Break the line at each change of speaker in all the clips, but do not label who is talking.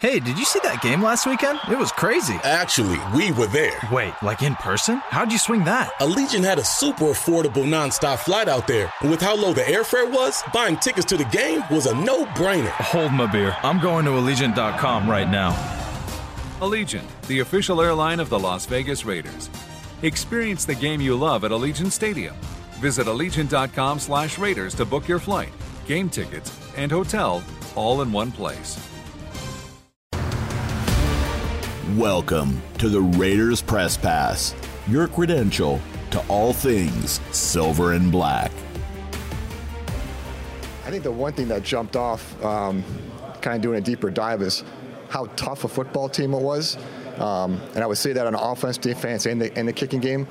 Hey, did you see that game last weekend? It was crazy.
Actually, we were there.
Wait, like in person? How'd you swing that?
Allegiant had a super affordable nonstop flight out there. And with how low the airfare was, buying tickets to the game was a no brainer.
Hold my beer. I'm going to Allegiant.com right now.
Allegiant, the official airline of the Las Vegas Raiders. Experience the game you love at Allegiant Stadium. Visit Allegiant.com slash Raiders to book your flight, game tickets, and hotel all in one place.
Welcome to the Raiders Press Pass, your credential to all things silver and black.
I think the one thing that jumped off, um, kind of doing a deeper dive, is how tough a football team it was. Um, and I would say that on offense, defense, and the, and the kicking game.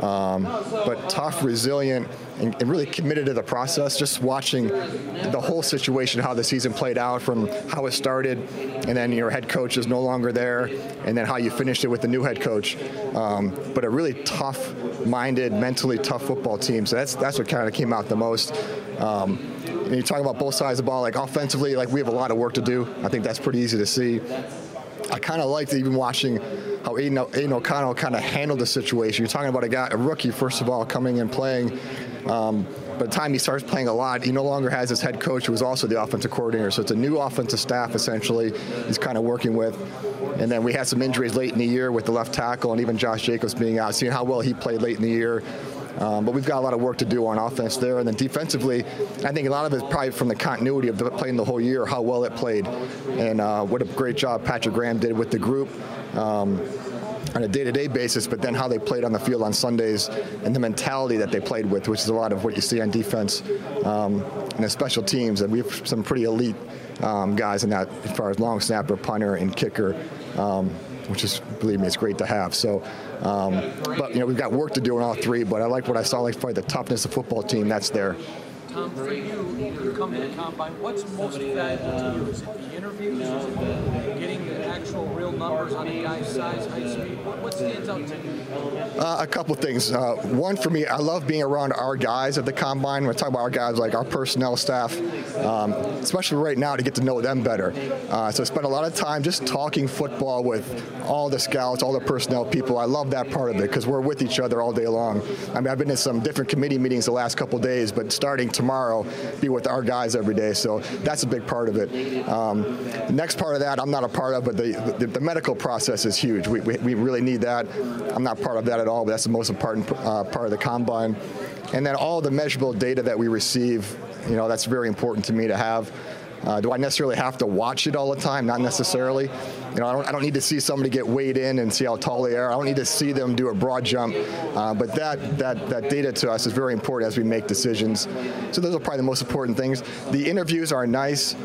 Um, but tough, resilient, and, and, really committed to the process. Just watching the whole situation, how the season played out, from how it started, and then your head coach is no longer there, and then how you finished it with the new head coach. Um, but a really tough-minded, mentally tough football team. So that's that's what kind of came out the most. Um, and you talk about both sides of the ball, like offensively, like we have a lot of work to do. I think that's pretty easy to see. I kind of liked even watching how Aidan, Aidan O'Connell kind of handled the situation. You're talking about a guy, a rookie, first of all, coming and playing. Um, by the time he starts playing a lot, he no longer has his head coach, who was also the offensive coordinator. So it's a new offensive staff, essentially, he's kind of working with. And then we had some injuries late in the year with the left tackle and even Josh Jacobs being out, seeing how well he played late in the year. Um, but we've got a lot of work to do on offense there. And then defensively, I think a lot of it is probably from the continuity of the, playing the whole year, how well it played, and uh, what a great job Patrick Graham did with the group. Um, on a day-to-day basis, but then how they played on the field on Sundays and the mentality that they played with, which is a lot of what you see on defense um, and the special teams. And we have some pretty elite um, guys in that, as far as long snapper, punter, and kicker, um, which is, believe me, it's great to have. So um, but you know we've got work to do in all three. But I like what I saw, like probably the toughness of football team that's there.
Tom, for you, you come to the combine. What's most valuable to you? Is it the interviews? Is it getting the actual real numbers on a guy's size, height, speed? What stands out to you?
Uh, a couple things. Uh, one for me, I love being around our guys at the combine. When I talk about our guys, like our personnel staff, um, especially right now to get to know them better. Uh, so I spend a lot of time just talking football with all the scouts, all the personnel people. I love that part of it because we're with each other all day long. I mean, I've been in some different committee meetings the last couple days, but starting tomorrow, be with our guys every day. So that's a big part of it. Um, the next part of that, I'm not a part of, but the, the, the medical process is huge. We, we, we, really need that. I'm not part of that at all, but that's the most important uh, part of the combine. And then all the measurable data that we receive, you know, that's very important to me to have. Uh, do I necessarily have to watch it all the time? Not necessarily. You know, I don't, I don't need to see somebody get weighed in and see how tall they are. I don't need to see them do a broad jump. Uh, but that, that, that data to us is very important as we make decisions. So those are probably the most important things. The interviews are nice.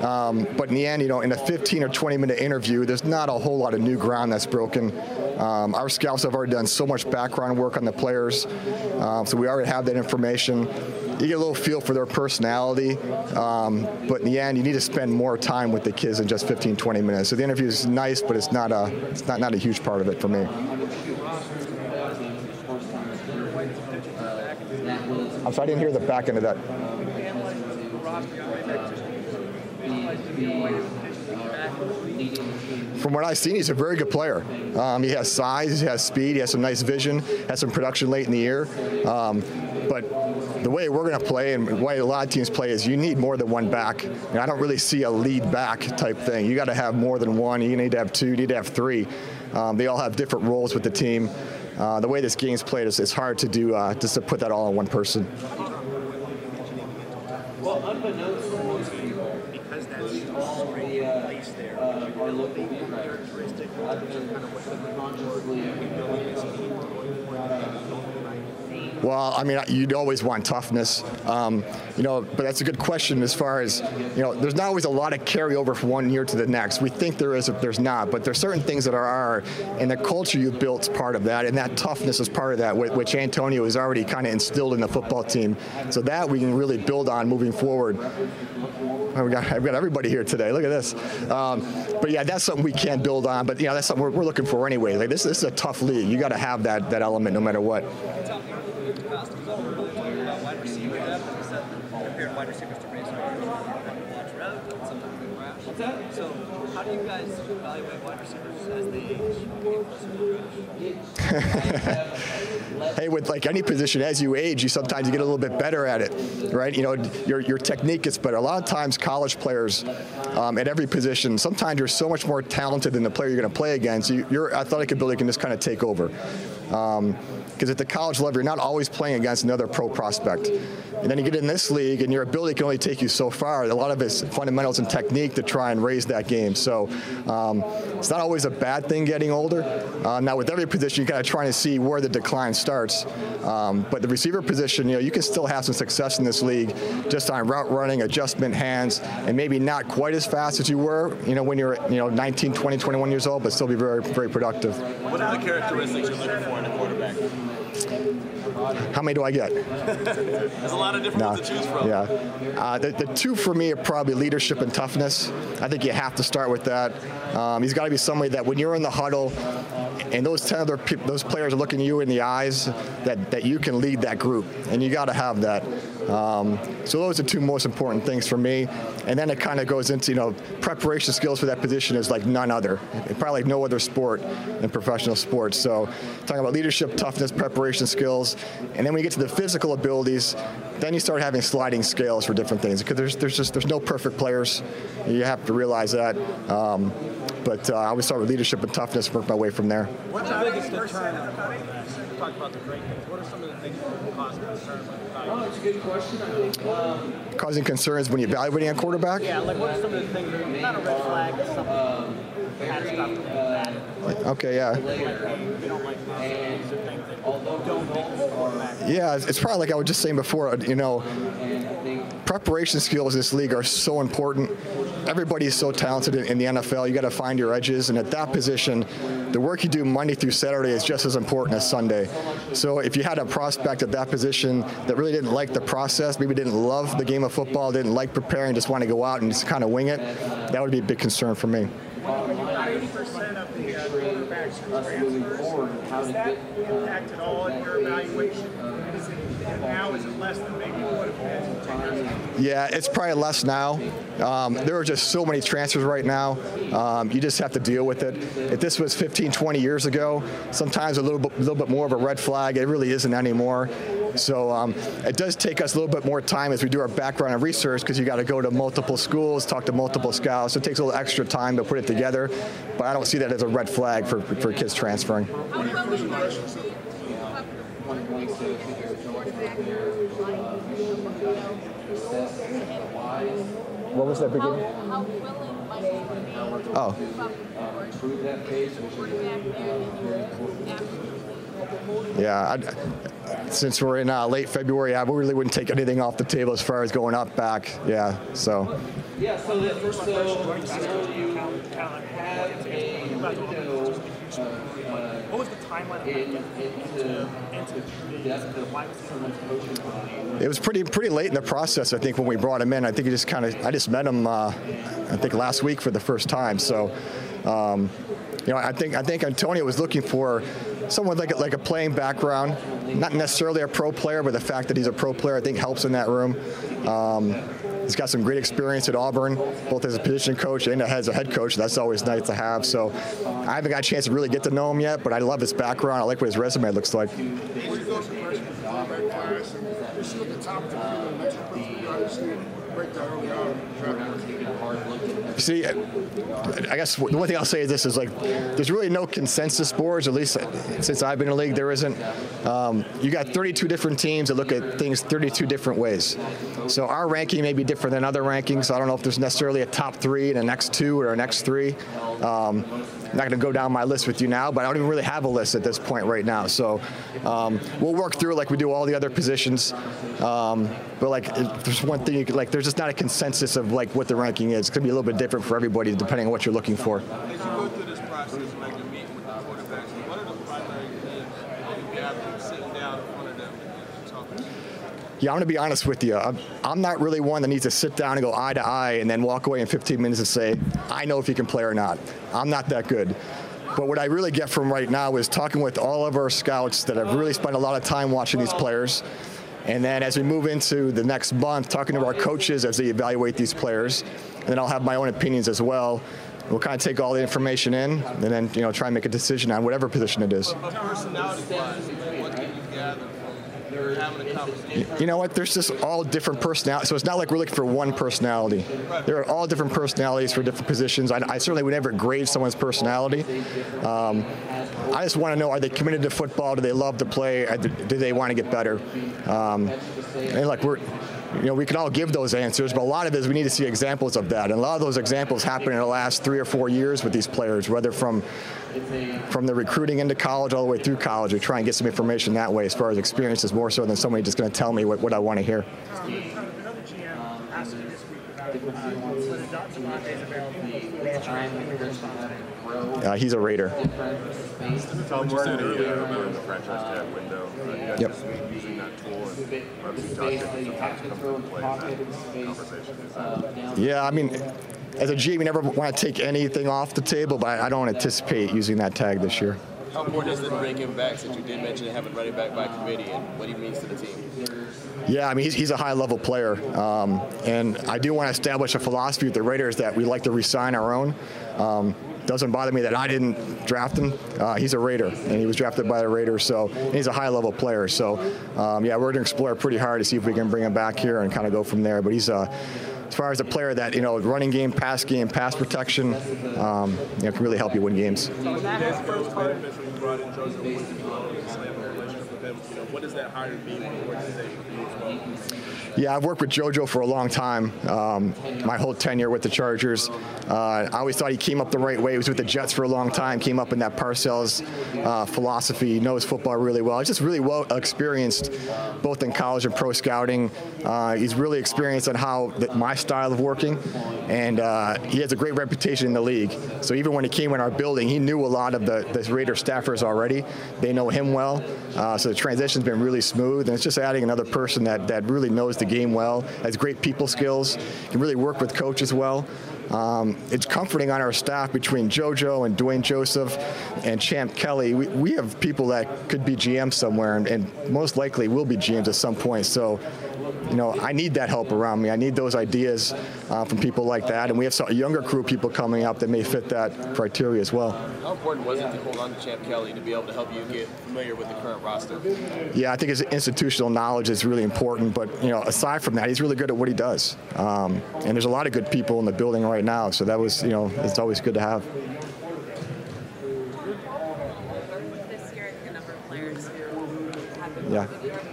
Um, but in the end, you know, in a 15 or 20 minute interview, there's not a whole lot of new ground that's broken. Um, our scouts have already done so much background work on the players, um, so we already have that information. You get a little feel for their personality, um, but in the end, you need to spend more time with the kids than just 15, 20 minutes. So the interview is nice, but it's not a, it's not, not a huge part of it for me. I'm sorry, I didn't hear the back end of that. From what I've seen, he's a very good player. Um, he has size, he has speed, he has some nice vision, has some production late in the year. Um, but the way we're going to play and the way a lot of teams play is you need more than one back. I don't really see a lead back type thing. You got to have more than one. You need to have two. You need to have three. Um, they all have different roles with the team. Uh, the way this game's played is it's hard to do uh, just to put that all on one person.
Well, unbeknownst to most people, because that's already in place there, are looking kind of what the consciously
well, I mean, you'd always want toughness, um, you know, but that's a good question as far as, you know, there's not always a lot of carryover from one year to the next. We think there is if there's not, but there's certain things that are, are and the culture you built is part of that, and that toughness is part of that, which Antonio has already kind of instilled in the football team. So that we can really build on moving forward. we got, I've got everybody here today. Look at this. Um, but yeah, that's something we can build on. But you know, that's something we're, we're looking for anyway. Like this, this is a tough league. You got to have that that element no matter what.
wide receiver depth, and said compared wide receivers to race watch route, sometimes they crash. So how
hey, with like any position, as you age, you sometimes you get a little bit better at it, right? You know, your, your technique gets better. A lot of times, college players um, at every position, sometimes you're so much more talented than the player you're going to play against. You, your athletic ability can just kind of take over. Um, because at the college level, you're not always playing against another pro prospect. And then you get in this league, and your ability can only take you so far. A lot of it's fundamentals and technique to try and raise that game. So um, it's not always a bad thing getting older. Uh, now, with every position, you got to try to see where the decline starts. Um, but the receiver position, you know, you can still have some success in this league just on route running, adjustment, hands, and maybe not quite as fast as you were, you know, when you're, you know, 19, 20, 21 years old, but still be very, very productive.
What are the characteristics you're looking for in a quarterback?
How many do I get?
There's a lot of different
No.
ones to choose from.
Yeah. Uh, the, the two for me are probably leadership and toughness. I think you have to start with that. Um, he's got to be somebody that when you're in the huddle and those 10 other peop those players are looking you in the eyes, that, that you can lead that group. And you got to have that. Um, so those are two most important things for me. And then it kind of goes into, you know, preparation skills for that position is like none other. Probably like no other sport in professional sports. So talking about leadership, toughness, preparation skills. And then when you get to the physical abilities, then you start having sliding scales for different things because there's, there's just there's no perfect players. You have to realize that. Um, but uh, I always start with leadership and toughness, work my way from there.
What's the biggest deterrent? You talked about the great things. What are some of the things that cause concern?
Oh, it's a good question. I think um,
Causing concerns when you're evaluating a quarterback.
Yeah, like what are some of the things, that- not a red flag, but something catastrophic bad.
Okay, yeah.
You don't like things or things that don't make this quarterback.
Yeah, it's probably like I was just saying before, uh, you know, preparation skills in this league are so important. Everybody is so talented in, in the NFL. You got to find your edges, and at that position, the work you do Monday through Saturday is just as important as Sunday. So if you had a prospect at that position that really didn't like the process, maybe didn't love the game of football, didn't like preparing, just want to go out and just kind of wing it, that would be a big concern for me.
About eighty percent of the uh, quarterbacks are transfers. Does that impact at all in your evaluation? Is it, and now is it less than maybe it would have been ten years ago?
Yeah, it's probably less now. Um, there are just so many transfers right now. Um, you just have to deal with it. If this was 15, 20 years ago, sometimes a little bit, little bit more of a red flag. It really isn't anymore. So um, it does take us a little bit more time as we do our background and research because you got to go to multiple schools, talk to multiple scouts. So it takes a little extra time to put it together. But I don't see that as a red flag for, for kids transferring. What was that beginning?
how willing might you be
Oh.
Prove that pace quarterback there that you're
Yeah, I, since we're in uh, late February, I really wouldn't take anything off the table as far as going up, back. Yeah, so.
Yeah, so that first so, so you have a
What was the timeline of that into, into the, the wide receiver?
It was pretty pretty late in the process. I think when we brought him in, I think he just kind of I just met him. Uh, I think last week for the first time. So, um, you know, I think I think Antonio was looking for someone like a, like a playing background, not necessarily a pro player, but the fact that he's a pro player I think helps in that room. Um, he's got some great experience at Auburn, both as a position coach and as a head coach. That's always nice to have. So, I haven't got a chance to really get to know him yet, but I love his background. I like what his resume looks like.
Before you go to the freshman quarterback class, you see
I guess the one thing I'll say is this is like, there's really no consensus boards, at least since I've been in the league, there isn't. Um, you got 32 different teams that look at things 32 different ways. So our ranking may be different than other rankings. I don't know if there's necessarily a top three and a next two or a next three. Um, I'm not going to go down my list with you now, but I don't even really have a list at this point right now. So um, we'll work through it like we do all the other positions. Um, but like, there's one thing you could, like, there's just not a consensus of like what the ranking is. It's going to be a little bit different for everybody depending on what you're looking for.
As you go through this process, like you meet with the quarterbacks, what are the primary things that you have them sitting down in front of them and talking to?
Yeah, I'm going to be honest with you. I'm, I'm not really one that needs to sit down and go eye to eye and then walk away in 15 minutes and say, I know if he can play or not. I'm not that good. But what I really get from right now is talking with all of our scouts that have really spent a lot of time watching these players. And then as we move into the next month, talking to our coaches as they evaluate these players. And then I'll have my own opinions as well. We'll kind of take all the information in and then, you know, try and make a decision on whatever position it is.
But personality-wise, what can you gather from having a conversation?
You know what? There's just all different personalities. So it's not like we're looking for one personality. There are all different personalities for different positions. I, I certainly would never grade someone's personality. Um, I just want to know: Are they committed to football? Do they love to play? Uh, Do they want to get better? Um, and like we're. You know, we can all give those answers, but a lot of it is we need to see examples of that. And a lot of those examples happen in the last three or four years with these players, whether from from the recruiting into college all the way through college. We try and get some information that way as far as experiences, more so than somebody just going to tell me what, what I want to hear.
Uh. What's your response?
Uh, he's a Raider.
Tom, you said earlier about the franchise tag window. Uh,
Yep.
using that tool and obviously talking sometimes come into play in that conversation. Is that
Yeah, I mean, as a GM, you never want to take anything off the table, but I don't anticipate using that tag this year.
How important is it to bring him back since you did mention having running back by committee and what he means to the team?
Yeah, I mean, he's, he's a high level player. Um, and I do want to establish a philosophy with the Raiders that we like to resign our own. Um, doesn't bother me that I didn't draft him. Uh, he's a Raider, and he was drafted by the Raiders, so he's a high level player. So, um, yeah, we're going to explore pretty hard to see if we can bring him back here and kind of go from there. But he's uh, as far as a player that you know, running game, pass game, pass protection, um, you know, can really help you win games.
With? You know, what does that hire mean for the organization for you as well?
Yeah, I've worked with JoJo for a long time. Um, my whole tenure with the Chargers. Uh, I always thought he came up the right way. He was with the Jets for a long time. Came up in that Parcells uh, philosophy. He knows football really well. He's just really well experienced, both in college and pro scouting. Uh, he's really experienced on how the, my style of working, and uh, he has a great reputation in the league. So even when he came in our building, he knew a lot of the, the Raider staffers already. They know him well. Uh, so the transition's been really smooth, and it's just adding another person that, that really knows the game well, has great people skills, can really work with coaches well. Um, it's comforting on our staff between JoJo and Dwayne Joseph and Champ Kelly. We, we have people that could be GMs somewhere and, and most likely will be GMs at some point. So, you know, I need that help around me. I need those ideas uh, from people like that. And we have some, younger crew people coming up that may fit that criteria as well.
How important was it to hold on to Champ Kelly to be able to help you get familiar with the current roster?
Yeah, I think his institutional knowledge is really important. But you know, aside from that, he's really good at what he does. Um, and there's a lot of good people in the building right now. So that was, you know, it's always good to have.
This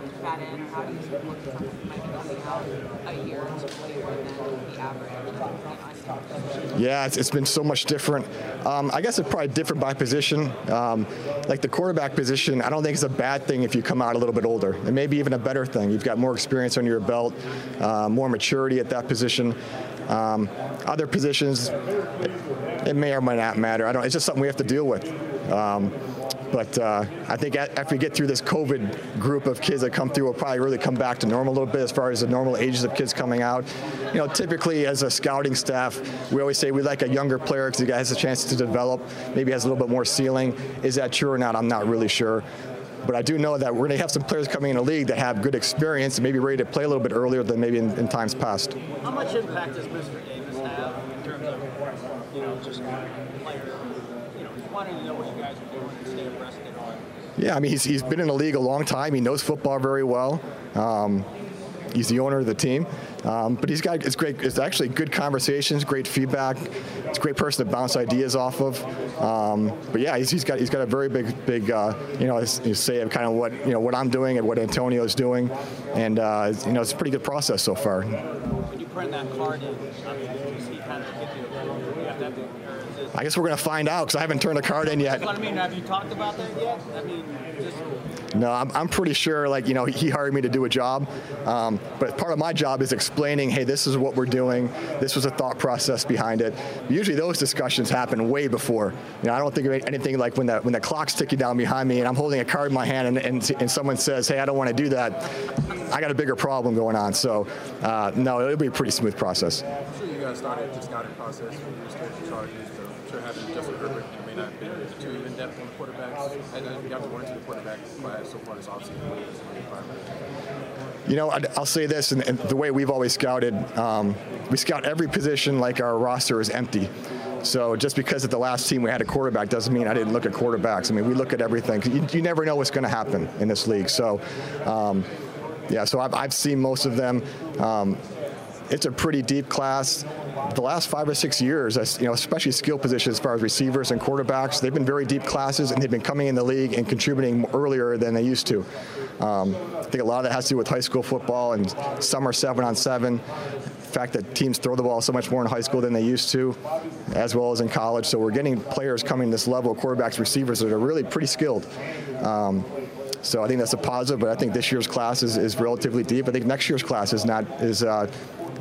that in, how do you look at someone who might be coming out a year than the average?
Yeah, it's, it's been so much different. Um, I guess it's probably different by position. Um, like the quarterback position, I don't think it's a bad thing if you come out a little bit older. It may be even a better thing. You've got more experience under your belt, uh, more maturity at that position. Um, other positions, it, it may or may not matter. I don't. It's just something we have to deal with. Um, but uh, I think after we get through this COVID group of kids that come through, we'll probably really come back to normal a little bit as far as the normal ages of kids coming out. You know, typically as a scouting staff, we always say we like a younger player because he has a chance to develop, maybe has a little bit more ceiling. Is that true or not? I'm not really sure. But I do know that we're going to have some players coming in the league that have good experience and maybe ready to play a little bit earlier than maybe in, in times past.
How much impact does Mr. Davis have in terms of, you know, just player, know, to know what you guys are doing and stay it on?
Yeah, I mean, he's, he's been in the league a long time. He knows football very well. Um, he's the owner of the team. Um, but he's got it's great. It's actually good conversations, great feedback. It's a great person to bounce ideas off of. Um, but yeah, he's, he's got he's got a very big big uh, you know his, his say of kind of what you know what I'm doing and what Antonio's doing, and uh, you know it's a pretty good process so far.
When you print that card in, I mean, does he kind of get you, you have to have to, or is it?
I guess we're gonna find out because I haven't turned a card in yet.
I mean, have you talked about that yet? I mean, just
No, I'm, I'm pretty sure, like, you know, he hired me to do a job. Um, but part of my job is explaining, hey, this is what we're doing. This was a thought process behind it. Usually those discussions happen way before. You know, I don't think of anything like when the, when the clock's ticking down behind me and I'm holding a card in my hand and, and, and someone says, hey, I don't want to do that. I got a bigger problem going on. So, uh, no, it'll be a pretty smooth process.
I'm sure you guys started the scouting process for your state charges. Sure having Justin Herbert may not have been too in depth on the quarterbacks. And to go into the quarterback class so far this offseason.
You know, I'll say this, and, the way we've always scouted, um, we scout every position like our roster is empty. So just because at the last team we had a quarterback doesn't mean I didn't look at quarterbacks. I mean, we look at everything. You, you never know what's going to happen in this league. So, um, yeah, so I've, I've, seen most of them. Um, it's a pretty deep class. The last five or six years, you know, especially skill positions as far as receivers and quarterbacks, they've been very deep classes, and they've been coming in the league and contributing earlier than they used to. Um, I think a lot of that has to do with high school football and summer seven on seven. The fact that teams throw the ball so much more in high school than they used to, as well as in college. So we're getting players coming to this level, of quarterbacks, receivers that are really pretty skilled. Um, so I think that's a positive, but I think this year's class is, is relatively deep. I think next year's class is not is uh,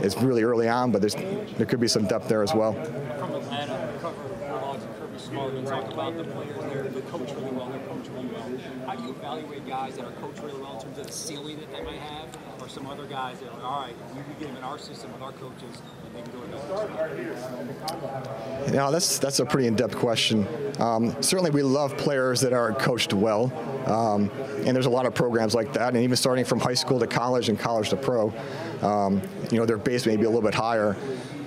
is really early on, but there's there could be some depth there as well.
From Atlanta, cover Logs and Kirby Smart, you talk about the players there, they coach really well, they coach really well. How do you evaluate guys that are coached really well in terms of the ceiling that they might have, or some other guys that are like, all right, we can get them in our system with our coaches, and they can go
it Yeah, that's that's a pretty in-depth question. Um, certainly, we love players that are coached well, um, and there's a lot of programs like that, and even starting from high school to college and college to pro. Um, you know, their base may be a little bit higher.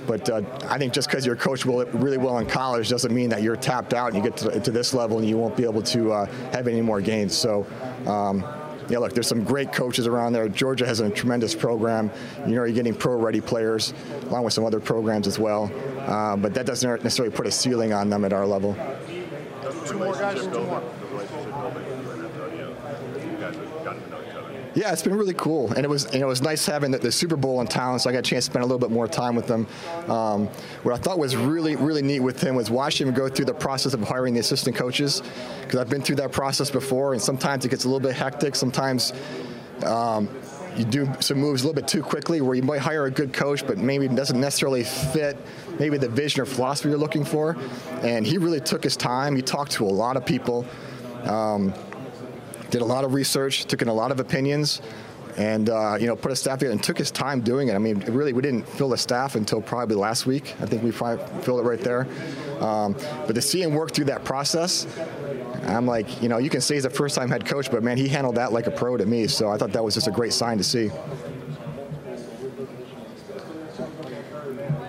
But uh, I think just because you're coached really well in college doesn't mean that you're tapped out and you get to, to this level and you won't be able to uh, have any more gains. So, um, yeah, look, there's some great coaches around there. Georgia has a tremendous program. You know, you're getting pro-ready players along with some other programs as well. Uh, but that doesn't necessarily put a ceiling on them at our level.
Two more guys, two more.
Yeah, it's been really cool, and it was know, it was nice having the, the, Super Bowl in town, so I got a chance to spend a little bit more time with them. Um, what I thought was really really neat with him was watching him go through the process of hiring the assistant coaches, because I've been through that process before, and sometimes it gets a little bit hectic. Sometimes. Um, you do some moves a little bit too quickly where you might hire a good coach, but maybe it doesn't necessarily fit maybe the vision or philosophy you're looking for. And he really took his time. He talked to a lot of people. Um, did a lot of research, took in a lot of opinions, and uh, you know put a staff together and took his time doing it. I mean, really, we didn't fill the staff until probably last week. I think we filled it right there. Um, but to see him work through that process, I'm like, you know, you can say he's a first-time head coach, but man, he handled that like a pro to me. So I thought that was just a great sign to see.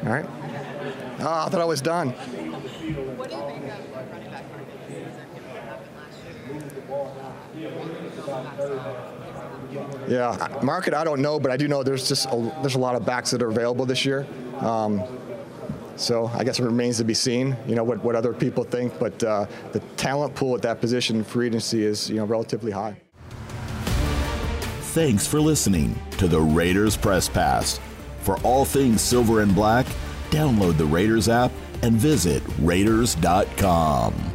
All right. Oh, I thought I was done. Yeah, market I don't know, but I do know there's just a, there's a lot of backs that are available this year. Um, so I guess it remains to be seen, you know, what, what other people think. But uh, the talent pool at that position for agency is, you know, relatively high.
Thanks for listening to the Raiders Press Pass. For all things silver and black, download the Raiders app and visit Raiders.com.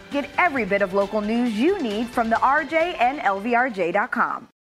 Get every bit of local news you need from the RJ and LVRJ.com.